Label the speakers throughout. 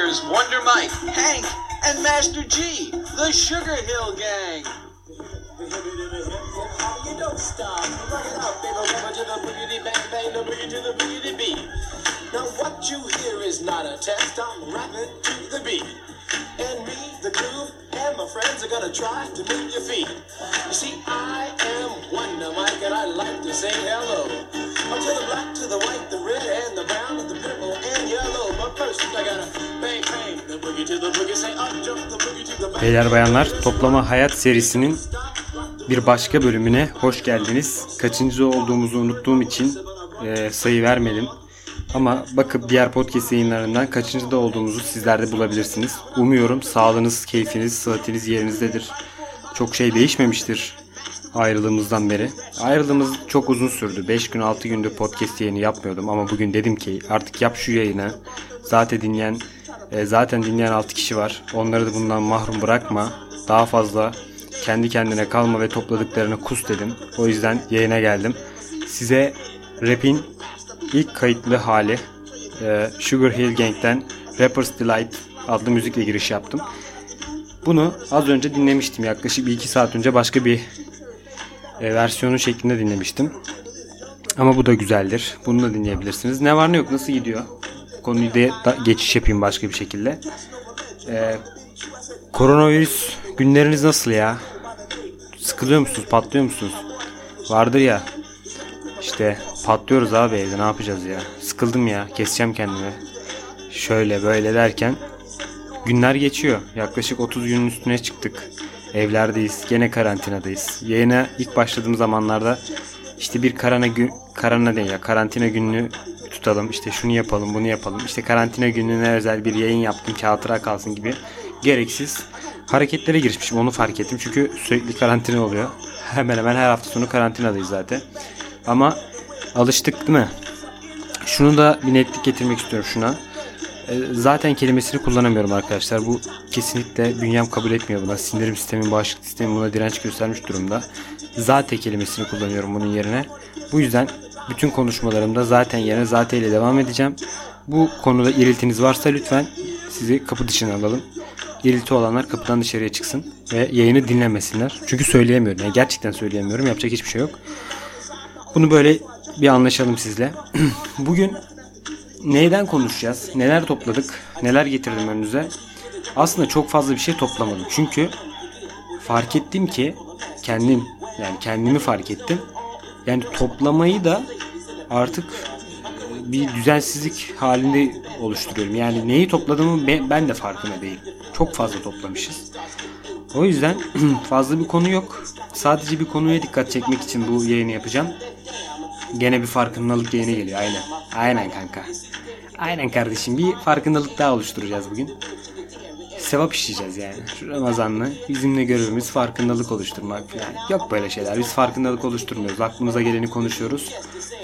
Speaker 1: Here's Wonder Mike, Hank, and Master G, the Sugar Hill Gang.
Speaker 2: You don't stop. Now what you hear is not a test. I'm rapping to the beat. And me, the groove, and my friends are gonna try to move your feet. You see, I am Wonder Mike, and I like to say hello. Up to the black, to the white, the red, and the brown, and the purple,
Speaker 3: Beyler bayanlar toplama hayat serisinin bir başka bölümüne hoş geldiniz. Kaçıncı olduğumuzu unuttuğum için e, sayı vermedim. Ama bakıp diğer podcast yayınlarından kaçıncıda olduğumuzu sizler de bulabilirsiniz. Umuyorum sağlığınız, keyfiniz, sıhhatiniz yerinizdedir. Çok şey değişmemiştir ayrılığımızdan beri. Ayrılığımız çok uzun sürdü. 5 gün 6 gündür podcast yayını yapmıyordum ama bugün dedim ki artık yap şu yayını. Zaten dinleyen e, zaten dinleyen 6 kişi var. Onları da bundan mahrum bırakma. Daha fazla kendi kendine kalma ve topladıklarını kus dedim. O yüzden yayına geldim. Size rap'in ilk kayıtlı hali e, Sugar Hill Gang'den Rapper's Delight adlı müzikle giriş yaptım. Bunu az önce dinlemiştim. Yaklaşık bir iki saat önce başka bir e, versiyonu şeklinde dinlemiştim. Ama bu da güzeldir. Bunu da dinleyebilirsiniz. Ne var ne yok nasıl gidiyor? Konuyu da geçiş yapayım başka bir şekilde. E, koronavirüs günleriniz nasıl ya? Sıkılıyor musunuz? Patlıyor musunuz? Vardır ya. İşte patlıyoruz abi evde ne yapacağız ya? Sıkıldım ya keseceğim kendimi. Şöyle böyle derken günler geçiyor. Yaklaşık 30 günün üstüne çıktık. Evlerdeyiz. Gene karantinadayız. Yayına ilk başladığım zamanlarda işte bir karana gün karana değil ya karantina gününü tutalım. İşte şunu yapalım, bunu yapalım. İşte karantina gününe özel bir yayın yaptım. ki hatıra kalsın gibi gereksiz hareketlere girişmişim. Onu fark ettim. Çünkü sürekli karantina oluyor. Hemen hemen her hafta sonu karantinadayız zaten. Ama alıştık değil mi? Şunu da bir netlik getirmek istiyorum şuna. E, Zaten kelimesini kullanamıyorum arkadaşlar. Bu kesinlikle bünyem kabul etmiyor buna. Sindirim sistemim, bağışıklık sistemim buna direnç göstermiş durumda. Zaten kelimesini kullanıyorum bunun yerine. Bu yüzden bütün konuşmalarımda zaten yerine zaten ile devam edeceğim. Bu konuda iriltiniz varsa lütfen sizi kapı dışına alalım. İrilti olanlar kapıdan dışarıya çıksın ve yayını dinlemesinler. Çünkü söyleyemiyorum. Yani gerçekten söyleyemiyorum. Yapacak hiçbir şey yok. Bunu böyle bir anlaşalım sizle. Bugün neyden konuşacağız? Neler topladık? Neler getirdim önünüze? Aslında çok fazla bir şey toplamadım. Çünkü fark ettim ki kendim yani kendimi fark ettim. Yani toplamayı da artık bir düzensizlik halinde oluşturuyorum. Yani neyi topladığımı be- ben de farkında değilim. Çok fazla toplamışız. O yüzden fazla bir konu yok. Sadece bir konuya dikkat çekmek için bu yayını yapacağım. Gene bir farkındalık yayını geliyor. Aynen. Aynen kanka. Aynen kardeşim. Bir farkındalık daha oluşturacağız bugün. Sevap işleyeceğiz yani. Şu Ramazan'la bizimle görevimiz farkındalık oluşturmak yani. Yok böyle şeyler. Biz farkındalık oluşturmuyoruz. Aklımıza geleni konuşuyoruz.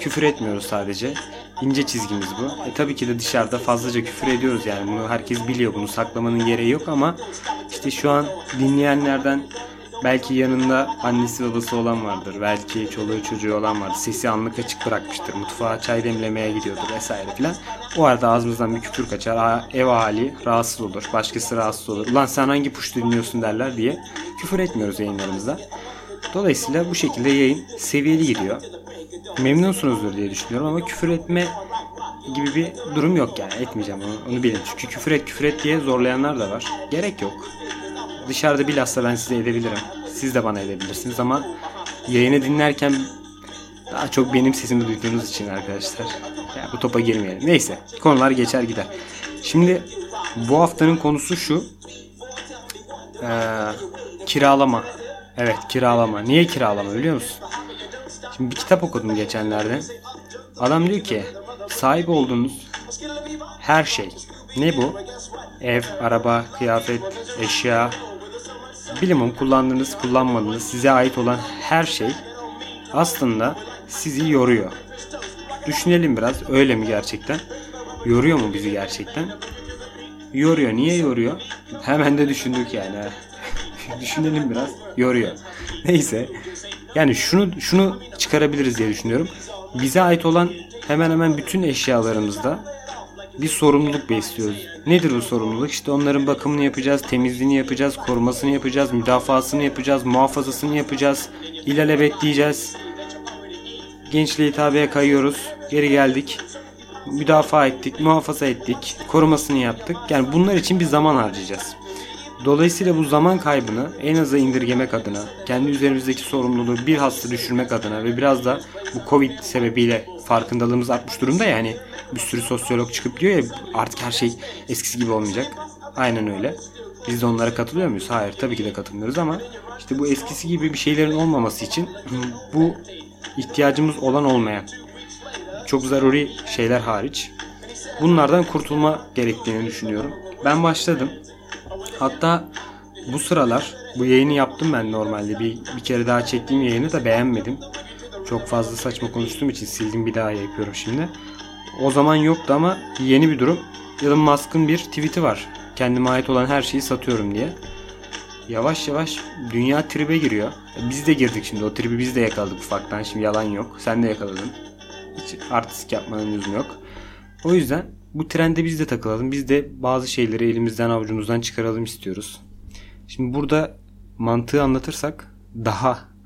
Speaker 3: Küfür etmiyoruz sadece. İnce çizgimiz bu. E tabii ki de dışarıda fazlaca küfür ediyoruz yani. Bunu herkes biliyor. Bunu saklamanın gereği yok ama işte şu an dinleyenlerden Belki yanında annesi babası olan vardır. Belki çoluğu çocuğu olan vardır. Sesi anlık açık bırakmıştır. Mutfağa çay demlemeye gidiyordur vesaire filan. O arada ağzımızdan bir küfür kaçar. Ev ahali rahatsız olur. Başkası rahatsız olur. Ulan sen hangi puştu dinliyorsun derler diye küfür etmiyoruz yayınlarımızda. Dolayısıyla bu şekilde yayın seviyeli gidiyor. Memnunsunuzdur diye düşünüyorum ama küfür etme gibi bir durum yok yani. Etmeyeceğim onu, onu bilin. Çünkü küfür et küfür et diye zorlayanlar da var. Gerek yok. Dışarıda bilhassa ben size edebilirim. Siz de bana edebilirsiniz ama yayını dinlerken daha çok benim sesimi duyduğunuz için arkadaşlar. Ya bu topa girmeyelim. Neyse konular geçer gider. Şimdi bu haftanın konusu şu. Ee, kiralama. Evet kiralama. Niye kiralama biliyor musun? Şimdi bir kitap okudum geçenlerde. Adam diyor ki sahip olduğunuz her şey. Ne bu? Ev, araba, kıyafet, eşya, bilimum kullandığınız, kullanmadığınız, size ait olan her şey aslında sizi yoruyor. Düşünelim biraz öyle mi gerçekten? Yoruyor mu bizi gerçekten? Yoruyor. Niye yoruyor? Hemen de düşündük yani. Düşünelim biraz. Yoruyor. Neyse. Yani şunu şunu çıkarabiliriz diye düşünüyorum. Bize ait olan hemen hemen bütün eşyalarımızda bir sorumluluk besliyoruz. Nedir bu sorumluluk? İşte onların bakımını yapacağız, temizliğini yapacağız, korumasını yapacağız, müdafasını yapacağız, muhafazasını yapacağız, ilelebet diyeceğiz. Gençliğe hitabeye kayıyoruz. Geri geldik. Müdafaa ettik, muhafaza ettik, korumasını yaptık. Yani bunlar için bir zaman harcayacağız. Dolayısıyla bu zaman kaybını en aza indirgemek adına, kendi üzerimizdeki sorumluluğu bir hasta düşürmek adına ve biraz da bu Covid sebebiyle farkındalığımız artmış durumda yani bir sürü sosyolog çıkıp diyor ya artık her şey eskisi gibi olmayacak. Aynen öyle. Biz de onlara katılıyor muyuz? Hayır tabii ki de katılmıyoruz ama işte bu eskisi gibi bir şeylerin olmaması için bu ihtiyacımız olan olmayan çok zaruri şeyler hariç bunlardan kurtulma gerektiğini düşünüyorum. Ben başladım. Hatta bu sıralar bu yayını yaptım ben normalde. Bir, bir kere daha çektiğim yayını da beğenmedim. Çok fazla saçma konuştuğum için sildim bir daha yapıyorum şimdi. O zaman yoktu ama yeni bir durum. Elon Musk'ın bir tweet'i var. Kendime ait olan her şeyi satıyorum diye. Yavaş yavaş dünya tribe giriyor. Biz de girdik şimdi. O tribi biz de yakaladık ufaktan. Şimdi yalan yok. Sen de yakaladın. Hiç artistik yapmanın lüzumu yok. O yüzden bu trende biz de takılalım. Biz de bazı şeyleri elimizden avucumuzdan çıkaralım istiyoruz. Şimdi burada mantığı anlatırsak daha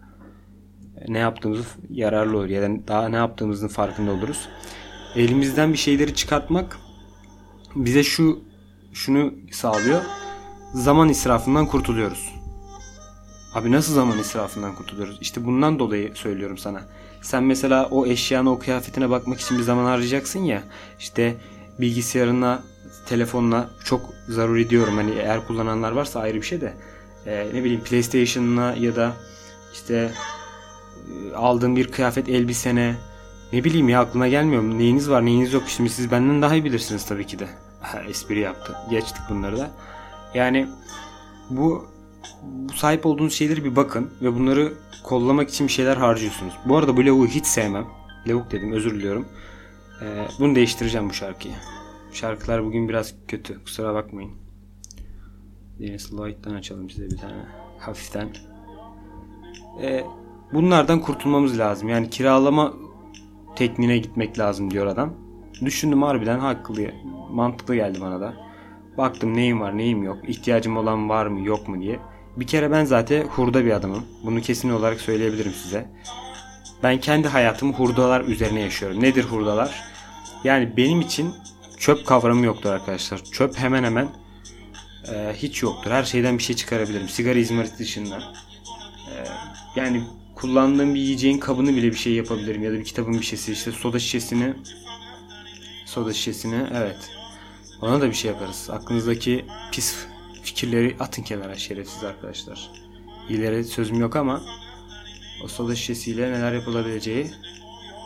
Speaker 3: ne yaptığımız yararlı olur ya da daha ne yaptığımızın farkında oluruz. Elimizden bir şeyleri çıkartmak bize şu şunu sağlıyor. Zaman israfından kurtuluyoruz. Abi nasıl zaman israfından kurtuluyoruz? İşte bundan dolayı söylüyorum sana. Sen mesela o eşyana, o kıyafetine bakmak için bir zaman harcayacaksın ya. İşte bilgisayarına, telefonla çok zaruri diyorum. Hani eğer kullananlar varsa ayrı bir şey de. Ee, ne bileyim PlayStation'ına ya da işte aldığın bir kıyafet elbisene ne bileyim ya aklına gelmiyor. Neyiniz var neyiniz yok. Şimdi siz benden daha iyi bilirsiniz tabii ki de. Espri yaptı. Geçtik bunları da. Yani bu, bu sahip olduğunuz şeyleri bir bakın ve bunları kollamak için bir şeyler harcıyorsunuz. Bu arada bu lavuğu hiç sevmem. Lavuk dedim özür diliyorum. Ee, bunu değiştireceğim bu şarkıyı. Şarkılar bugün biraz kötü. Kusura bakmayın. Dennis Lloyd'dan açalım size bir tane. Hafiften. Ee, bunlardan kurtulmamız lazım. Yani kiralama tekniğine gitmek lazım diyor adam. Düşündüm harbiden haklı. Mantıklı geldi bana da. Baktım neyim var neyim yok. ihtiyacım olan var mı yok mu diye. Bir kere ben zaten hurda bir adamım. Bunu kesin olarak söyleyebilirim size. Ben kendi hayatımı hurdalar üzerine yaşıyorum. Nedir hurdalar? Yani benim için çöp kavramı yoktur arkadaşlar. Çöp hemen hemen e, hiç yoktur. Her şeyden bir şey çıkarabilirim. Sigara izmariti dışında. E, yani kullandığım bir yiyeceğin kabını bile bir şey yapabilirim. Ya da bir kitabın bir şeysi. işte soda şişesini soda şişesini evet. Ona da bir şey yaparız. Aklınızdaki pis fikirleri atın kenara şerefsiz arkadaşlar. İleri sözüm yok ama o soda şişesiyle neler yapılabileceği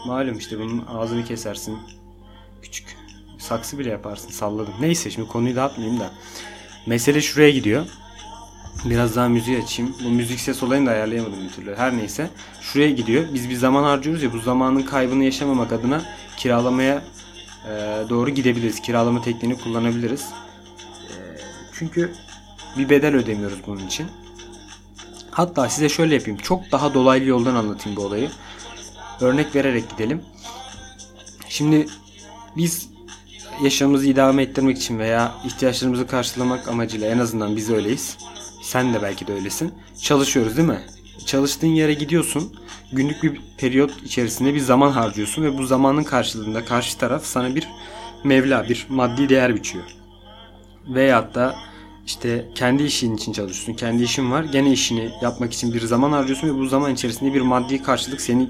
Speaker 3: malum işte bunun ağzını kesersin. Küçük saksı bile yaparsın salladım. Neyse şimdi konuyu dağıtmayayım da. Mesele şuraya gidiyor. Biraz daha müziği açayım. Bu müzik ses olayını da ayarlayamadım bir türlü. Her neyse. Şuraya gidiyor. Biz bir zaman harcıyoruz ya bu zamanın kaybını yaşamamak adına kiralamaya e, doğru gidebiliriz. Kiralama tekniğini kullanabiliriz. E, çünkü bir bedel ödemiyoruz bunun için. Hatta size şöyle yapayım. Çok daha dolaylı yoldan anlatayım bu olayı. Örnek vererek gidelim. Şimdi biz yaşamımızı idame ettirmek için veya ihtiyaçlarımızı karşılamak amacıyla en azından biz öyleyiz. Sen de belki de öylesin. Çalışıyoruz değil mi? Çalıştığın yere gidiyorsun. Günlük bir periyot içerisinde bir zaman harcıyorsun ve bu zamanın karşılığında karşı taraf sana bir mevla, bir maddi değer biçiyor. Veyahut da işte kendi işin için çalışıyorsun. Kendi işin var. Gene işini yapmak için bir zaman harcıyorsun ve bu zaman içerisinde bir maddi karşılık seni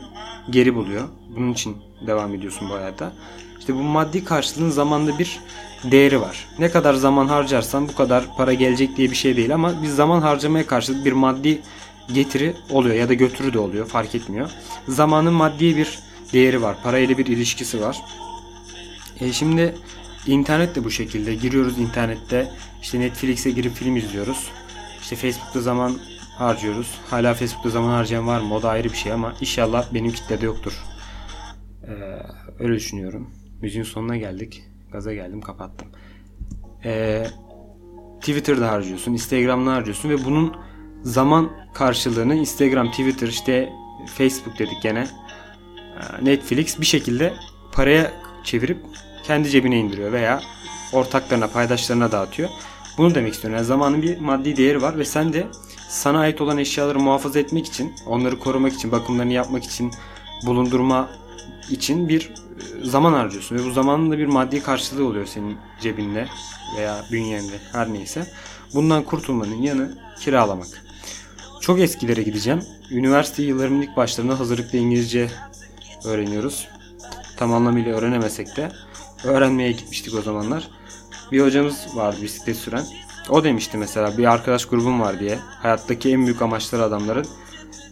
Speaker 3: geri buluyor. Bunun için devam ediyorsun bu hayata. İşte bu maddi karşılığın zamanda bir değeri var. Ne kadar zaman harcarsan bu kadar para gelecek diye bir şey değil ama biz zaman harcamaya karşılık bir maddi getiri oluyor ya da götürü de oluyor fark etmiyor. Zamanın maddi bir değeri var. Parayla bir ilişkisi var. E şimdi internet de bu şekilde. Giriyoruz internette işte Netflix'e girip film izliyoruz. İşte Facebook'ta zaman harcıyoruz. Hala Facebook'ta zaman harcayan var mı? O da ayrı bir şey ama inşallah benim kitlede yoktur. Ee, öyle düşünüyorum. Müziğin sonuna geldik. Gaza geldim kapattım. Ee, Twitter'da harcıyorsun. Instagram'da harcıyorsun ve bunun zaman karşılığını Instagram, Twitter, işte Facebook dedik gene. Netflix bir şekilde paraya çevirip kendi cebine indiriyor veya ortaklarına, paydaşlarına dağıtıyor. Bunu demek istiyorum. Yani zamanın bir maddi değeri var ve sen de sana ait olan eşyaları muhafaza etmek için, onları korumak için, bakımlarını yapmak için, bulundurma için bir e, zaman harcıyorsun. Ve bu zamanın da bir maddi karşılığı oluyor senin cebinde veya bünyende her neyse. Bundan kurtulmanın yanı kiralamak. Çok eskilere gideceğim. Üniversite yıllarımın ilk başlarında hazırlıklı İngilizce öğreniyoruz. Tam anlamıyla öğrenemesek de öğrenmeye gitmiştik o zamanlar. Bir hocamız vardı bisiklet süren. O demişti mesela bir arkadaş grubum var diye. Hayattaki en büyük amaçları adamların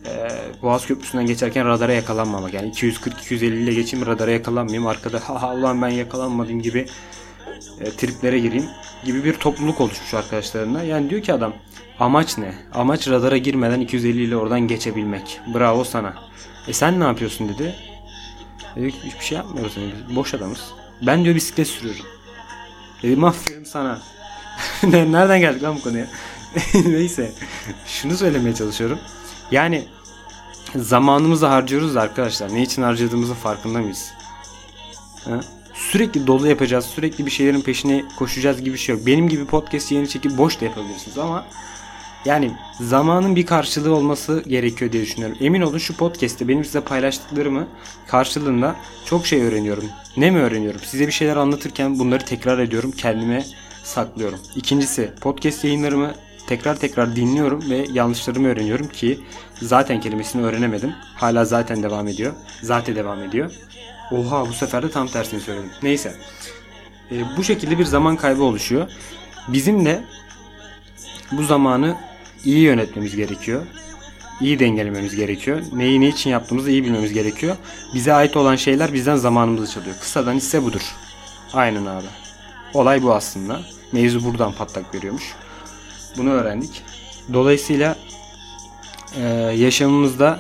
Speaker 3: e, Boğaz Köprüsü'nden geçerken radara yakalanmamak. Yani 240-250 ile geçeyim radara yakalanmayayım. Arkada ha ha ulan ben yakalanmadım gibi e, triplere gireyim gibi bir topluluk oluşmuş arkadaşlarına. Yani diyor ki adam amaç ne? Amaç radara girmeden 250 ile oradan geçebilmek. Bravo sana. E sen ne yapıyorsun dedi. Dedik hiçbir şey yapmıyoruz. Yani. Boş adamız. Ben diyor bisiklet sürüyorum. Dedim aferin sana. Nereden geldik lan bu konuya? Neyse. Şunu söylemeye çalışıyorum. Yani zamanımızı harcıyoruz da arkadaşlar. Ne için harcadığımızın farkında mıyız? Ha? Sürekli dolu yapacağız. Sürekli bir şeylerin peşine koşacağız gibi bir şey yok. Benim gibi podcast yeni çekip boş da yapabilirsiniz ama yani zamanın bir karşılığı olması gerekiyor diye düşünüyorum. Emin olun şu podcast'te benim size paylaştıklarımı karşılığında çok şey öğreniyorum. Ne mi öğreniyorum? Size bir şeyler anlatırken bunları tekrar ediyorum. Kendime saklıyorum. İkincisi podcast yayınlarımı tekrar tekrar dinliyorum ve yanlışlarımı öğreniyorum ki zaten kelimesini öğrenemedim. Hala zaten devam ediyor. Zaten devam ediyor. Oha bu sefer de tam tersini söyledim. Neyse. E, bu şekilde bir zaman kaybı oluşuyor. Bizim de bu zamanı iyi yönetmemiz gerekiyor. İyi dengelememiz gerekiyor. Neyi ne için yaptığımızı iyi bilmemiz gerekiyor. Bize ait olan şeyler bizden zamanımızı çalıyor. Kısadan ise budur. Aynen abi. Olay bu aslında. Mevzu buradan patlak veriyormuş. Bunu öğrendik. Dolayısıyla e, yaşamımızda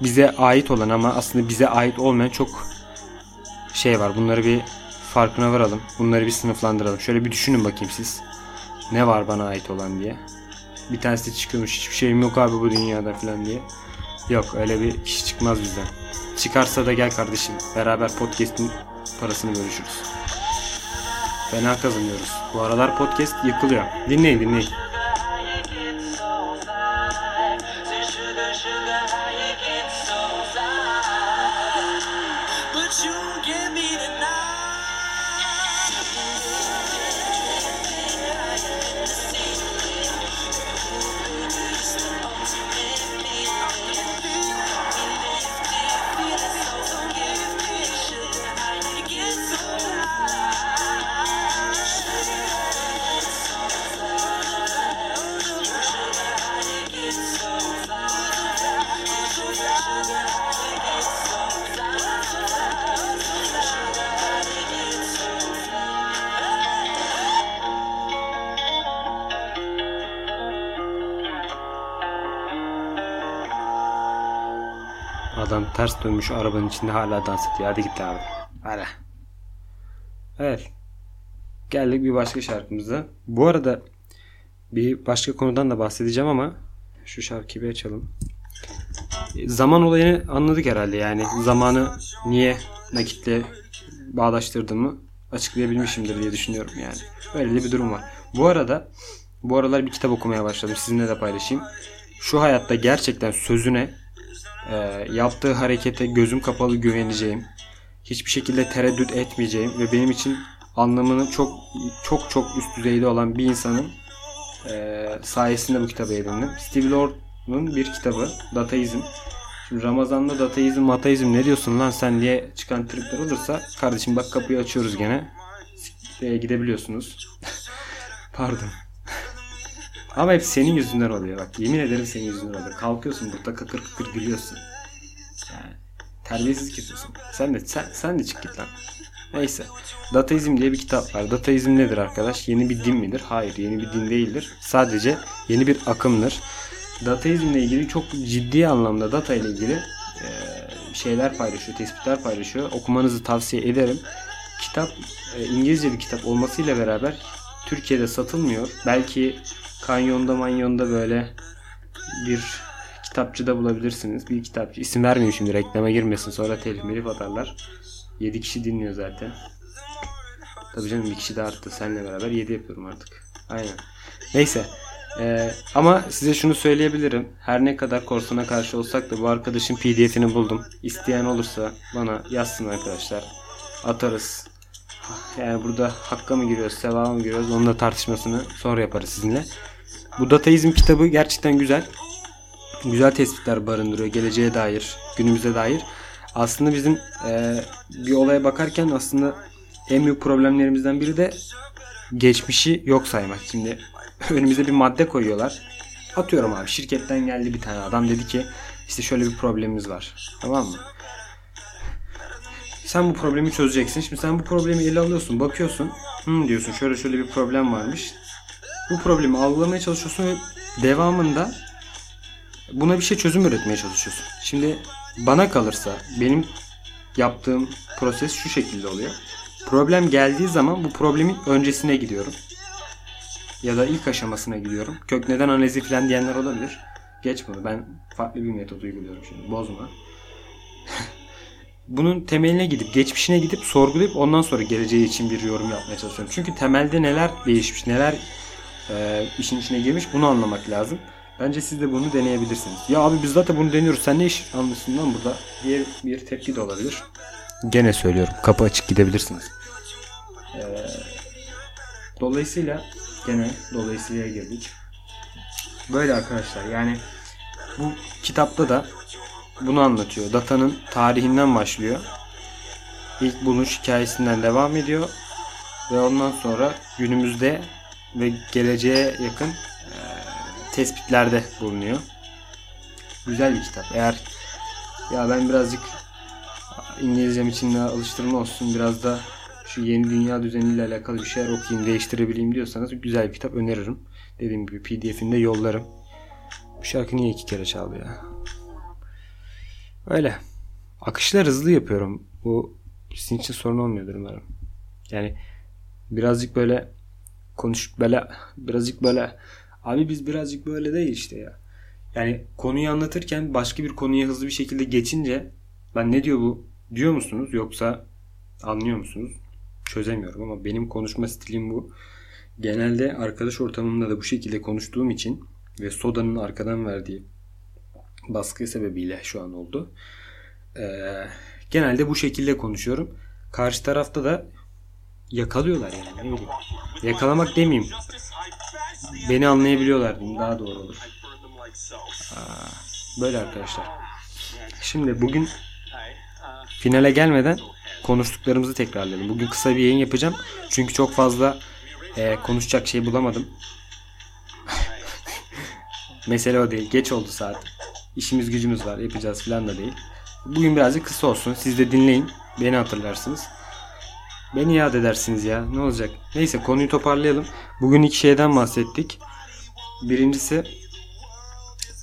Speaker 3: bize ait olan ama aslında bize ait olmayan çok şey var. Bunları bir farkına varalım. Bunları bir sınıflandıralım. Şöyle bir düşünün bakayım siz. Ne var bana ait olan diye. Bir tanesi de çıkıyormuş. Hiçbir şeyim yok abi bu dünyada falan diye. Yok öyle bir kişi çıkmaz bizden. Çıkarsa da gel kardeşim. Beraber podcast'in parasını bölüşürüz. Fena kazanıyoruz. Bu aralar podcast yıkılıyor. Dinleyin dinleyin. Ters dönmüş arabanın içinde hala dans ediyor. Hadi git abi. Hadi. Evet. Geldik bir başka şarkımıza. Bu arada bir başka konudan da bahsedeceğim ama şu şarkıyı bir açalım. Zaman olayını anladık herhalde yani. Zamanı niye nakitle bağdaştırdığımı açıklayabilmişimdir diye düşünüyorum yani. Böyle de bir durum var. Bu arada bu aralar bir kitap okumaya başladım. Sizinle de paylaşayım. Şu hayatta gerçekten sözüne e, yaptığı harekete gözüm kapalı güveneceğim. Hiçbir şekilde tereddüt etmeyeceğim ve benim için anlamının çok çok çok üst düzeyde olan bir insanın e, sayesinde bu kitabı edindim. Steve Lord'un bir kitabı Dataizm. Şimdi Ramazan'da dataizm, mataizm ne diyorsun lan sen diye çıkan tripler olursa kardeşim bak kapıyı açıyoruz gene. Sikliğe gidebiliyorsunuz. Pardon. Ama hep senin yüzünden oluyor bak. Yemin ederim senin yüzünden oluyor. Kalkıyorsun burada kakır kakır gülüyorsun. Yani terbiyesiz kesiyorsun. Sen de sen, sen de çık git lan. Neyse. Dataizm diye bir kitap var. Dataizm nedir arkadaş? Yeni bir din midir? Hayır, yeni bir din değildir. Sadece yeni bir akımdır. Dataizmle ilgili çok ciddi anlamda data ile ilgili şeyler paylaşıyor, tespitler paylaşıyor. Okumanızı tavsiye ederim. Kitap İngilizce bir kitap olmasıyla beraber Türkiye'de satılmıyor. Belki Kanyonda manyonda böyle bir kitapçıda bulabilirsiniz. Bir kitapçı. İsim vermeyeyim şimdi reklama girmesin. Sonra telif melif atarlar. 7 kişi dinliyor zaten. Tabii canım bir kişi de arttı. Seninle beraber 7 yapıyorum artık. Aynen. Neyse. Ee, ama size şunu söyleyebilirim. Her ne kadar korsana karşı olsak da bu arkadaşın pdf'ini buldum. İsteyen olursa bana yazsın arkadaşlar. Atarız. Yani burada hakka mı giriyoruz, sevaba mı giriyoruz onun da tartışmasını sonra yaparız sizinle. Bu Dataizm kitabı gerçekten güzel. Güzel tespitler barındırıyor. Geleceğe dair, günümüze dair. Aslında bizim e, bir olaya bakarken aslında en büyük problemlerimizden biri de geçmişi yok saymak. Şimdi önümüze bir madde koyuyorlar. Atıyorum abi şirketten geldi bir tane adam dedi ki işte şöyle bir problemimiz var. Tamam mı? Sen bu problemi çözeceksin. Şimdi sen bu problemi ele alıyorsun, bakıyorsun. Hı diyorsun şöyle şöyle bir problem varmış. Bu problemi algılamaya çalışıyorsun ve devamında buna bir şey çözüm üretmeye çalışıyorsun. Şimdi bana kalırsa benim yaptığım proses şu şekilde oluyor. Problem geldiği zaman bu problemin öncesine gidiyorum. Ya da ilk aşamasına gidiyorum. Kök neden analizi falan diyenler olabilir. Geç bunu. Ben farklı bir metot uyguluyorum şimdi. Bozma. Bunun temeline gidip, geçmişine gidip sorgulayıp ondan sonra geleceği için bir yorum yapmaya çalışıyorum. Çünkü temelde neler değişmiş, neler e, işin içine girmiş bunu anlamak lazım. Bence siz de bunu deneyebilirsiniz. Ya abi biz zaten bunu deniyoruz. Sen ne iş anlıyorsun lan burada? diye bir tepki de olabilir. Gene söylüyorum. Kapı açık gidebilirsiniz. Ee, dolayısıyla gene dolayısıyla girdik. Böyle arkadaşlar yani bu kitapta da bunu anlatıyor. Datanın tarihinden başlıyor. İlk buluş hikayesinden devam ediyor. Ve ondan sonra günümüzde ve geleceğe yakın e, tespitlerde bulunuyor. Güzel bir kitap. Eğer ya ben birazcık İngilizcem için de alıştırma olsun biraz da şu yeni dünya düzeniyle alakalı bir şeyler okuyayım değiştirebileyim diyorsanız güzel bir kitap öneririm. Dediğim gibi pdf'ini de yollarım. Bu şarkı niye iki kere çaldı ya? Öyle. Akışlar hızlı yapıyorum. Bu sizin için sorun olmuyordur umarım. Yani birazcık böyle konuş böyle birazcık böyle abi biz birazcık böyle değil işte ya. Yani konuyu anlatırken başka bir konuya hızlı bir şekilde geçince ben ne diyor bu diyor musunuz yoksa anlıyor musunuz? Çözemiyorum ama benim konuşma stilim bu. Genelde arkadaş ortamımda da bu şekilde konuştuğum için ve Soda'nın arkadan verdiği baskı sebebiyle şu an oldu. Ee, genelde bu şekilde konuşuyorum. Karşı tarafta da yakalıyorlar yani. Ne bileyim. Yakalamak demeyeyim. Beni anlayabiliyorlar diyeyim. Daha doğru olur. Aa, böyle arkadaşlar. Şimdi bugün finale gelmeden konuştuklarımızı tekrarlayalım. Bugün kısa bir yayın yapacağım. Çünkü çok fazla e, konuşacak şey bulamadım. Mesele o değil. Geç oldu saat. İşimiz gücümüz var. Yapacağız falan da değil. Bugün birazcık kısa olsun. Siz de dinleyin. Beni hatırlarsınız. Beni yad edersiniz ya. Ne olacak? Neyse konuyu toparlayalım. Bugün iki şeyden bahsettik. Birincisi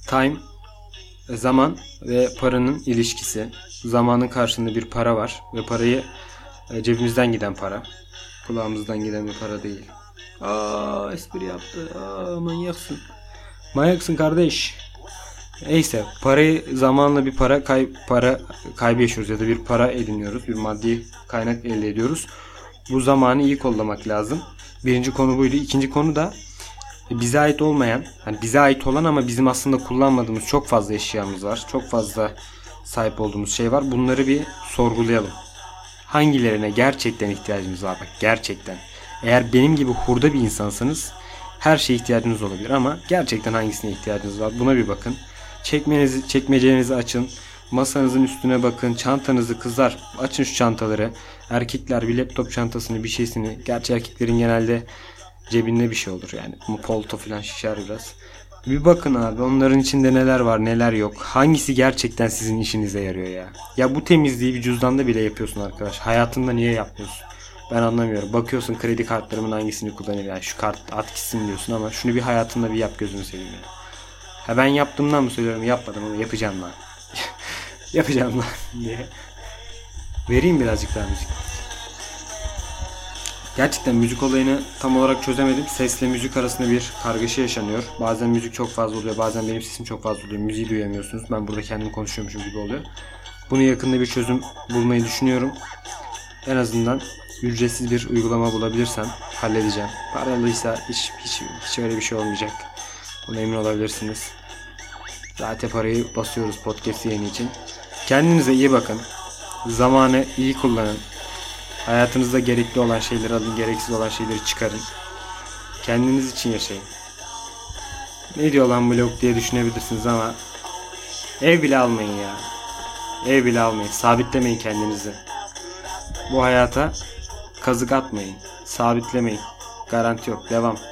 Speaker 3: time zaman ve paranın ilişkisi. Zamanın karşılığında bir para var ve parayı e, cebimizden giden para. Kulağımızdan giden bir para değil. Aa espri yaptı. Aa manyaksın. Manyaksın kardeş. Neyse parayı zamanla bir para kay para kaybı ya da bir para ediniyoruz. Bir maddi kaynak elde ediyoruz. Bu zamanı iyi kollamak lazım. Birinci konu buydu. İkinci konu da bize ait olmayan, hani bize ait olan ama bizim aslında kullanmadığımız çok fazla eşyamız var. Çok fazla sahip olduğumuz şey var. Bunları bir sorgulayalım. Hangilerine gerçekten ihtiyacımız var? Bak gerçekten. Eğer benim gibi hurda bir insansanız her şeye ihtiyacınız olabilir ama gerçekten hangisine ihtiyacınız var? Buna bir bakın. Çekmenizi, çekmecenizi açın. Masanızın üstüne bakın. Çantanızı kızlar açın şu çantaları. Erkekler bir laptop çantasını bir şeysini. Gerçi erkeklerin genelde cebinde bir şey olur yani. Ama polto falan şişer biraz. Bir bakın abi onların içinde neler var neler yok. Hangisi gerçekten sizin işinize yarıyor ya. Ya bu temizliği bir cüzdanda bile yapıyorsun arkadaş. Hayatında niye yapmıyorsun? Ben anlamıyorum. Bakıyorsun kredi kartlarımın hangisini kullanayım. Yani şu kart at gitsin diyorsun ama şunu bir hayatında bir yap gözünü seveyim ya. Ha ben yaptığımdan mı söylüyorum? Yapmadım ama yapacağım lan. yapacağım lan diye. Vereyim birazcık daha müzik. Gerçekten müzik olayını tam olarak çözemedim. Sesle müzik arasında bir kargaşa yaşanıyor. Bazen müzik çok fazla oluyor. Bazen benim sesim çok fazla oluyor. Müziği duyamıyorsunuz. Ben burada kendim konuşuyormuşum gibi oluyor. Bunu yakında bir çözüm bulmayı düşünüyorum. En azından
Speaker 4: ücretsiz bir uygulama bulabilirsem halledeceğim. Paralıysa hiç, hiç, hiç öyle bir şey olmayacak. Buna emin olabilirsiniz. Zaten parayı basıyoruz podcast yayını için. Kendinize iyi bakın. Zamanı iyi kullanın. Hayatınızda gerekli olan şeyleri alın, gereksiz olan şeyleri çıkarın. Kendiniz için yaşayın. Ne diyor lan blog diye düşünebilirsiniz ama ev bile almayın ya. Ev bile almayın. Sabitlemeyin kendinizi. Bu hayata kazık atmayın. Sabitlemeyin. Garanti yok. Devam.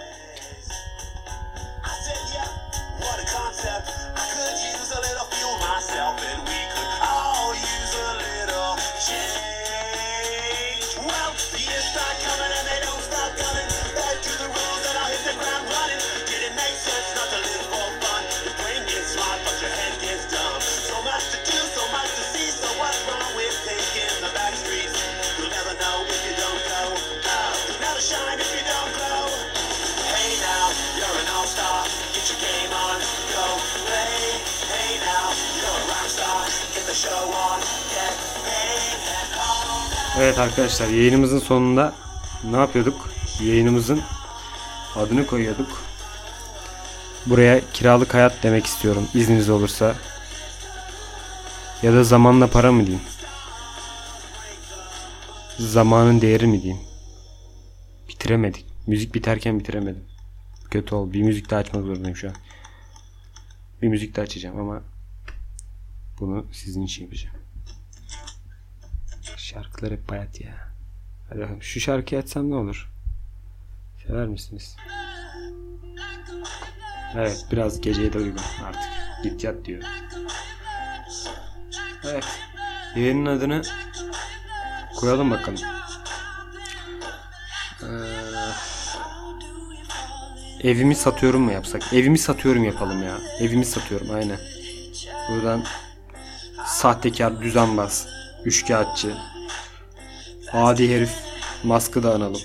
Speaker 4: Evet arkadaşlar yayınımızın sonunda ne yapıyorduk? Yayınımızın adını koyuyorduk. Buraya kiralık hayat demek istiyorum izniniz olursa. Ya da zamanla para mı diyeyim? Zamanın değeri mi diyeyim? Bitiremedik. Müzik biterken bitiremedim. Kötü oldu. Bir müzik daha açmak zorundayım şu an. Bir müzik daha açacağım ama bunu sizin için yapacağım. Şarkılar hep bayat ya. Hadi bakalım. Şu şarkıyı açsam ne olur? Sever misiniz? Evet biraz geceye de uygun artık. Git yat diyor. Evet. Yayının adını koyalım bakalım. Ee, evimi satıyorum mu yapsak? Evimi satıyorum yapalım ya. Evimi satıyorum aynen. Buradan sahtekar, düzenbaz, üçkağıtçı, adi herif maskı da analım.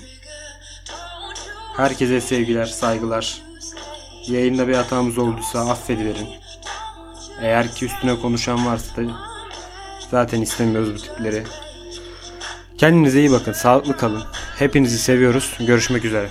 Speaker 4: Herkese sevgiler, saygılar. Yayında bir hatamız olduysa affediverin. Eğer ki üstüne konuşan varsa da zaten istemiyoruz bu tipleri. Kendinize iyi bakın, sağlıklı kalın. Hepinizi seviyoruz. Görüşmek üzere.